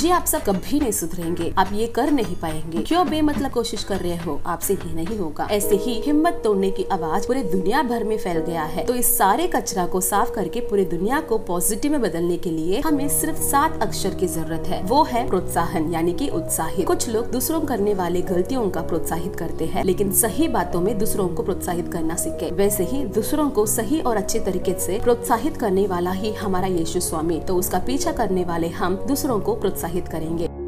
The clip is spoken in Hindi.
जी आप सब कभी नहीं सुधरेंगे। आप ये कर नहीं पाएँगे। क्यों बेमतलब कोशिश कर रहे हो? आपसे ही नहीं होगा। ऐसे ही हिम्मत तोड़ने की आवाज़ पूरे दुनिया भर में फैल गया है। तो इस सारे कचरा को साफ़ करके पूरी दुनिया को पॉजिटिव में बदलने के लिए हमें सिर्फ़ सात अक्षर की ज़रूरत है। वो है प्रोत्साहन, यानी कि उत्साहित। कुछ लोग दूसरों करने वाले गलतियों का प्रोत्साहित करते हैं, लेकिन सही बातों में दूसरों को प्रोत्साहित करना सीखे। वैसे ही दूसरों को सही और अच्छे तरीके से प्रोत्साहित करने वाला ही हमारा यीशु स्वामी। तो उसका पीछा करने वाले हम दूसरों को प्रोत्साहित करेंगे।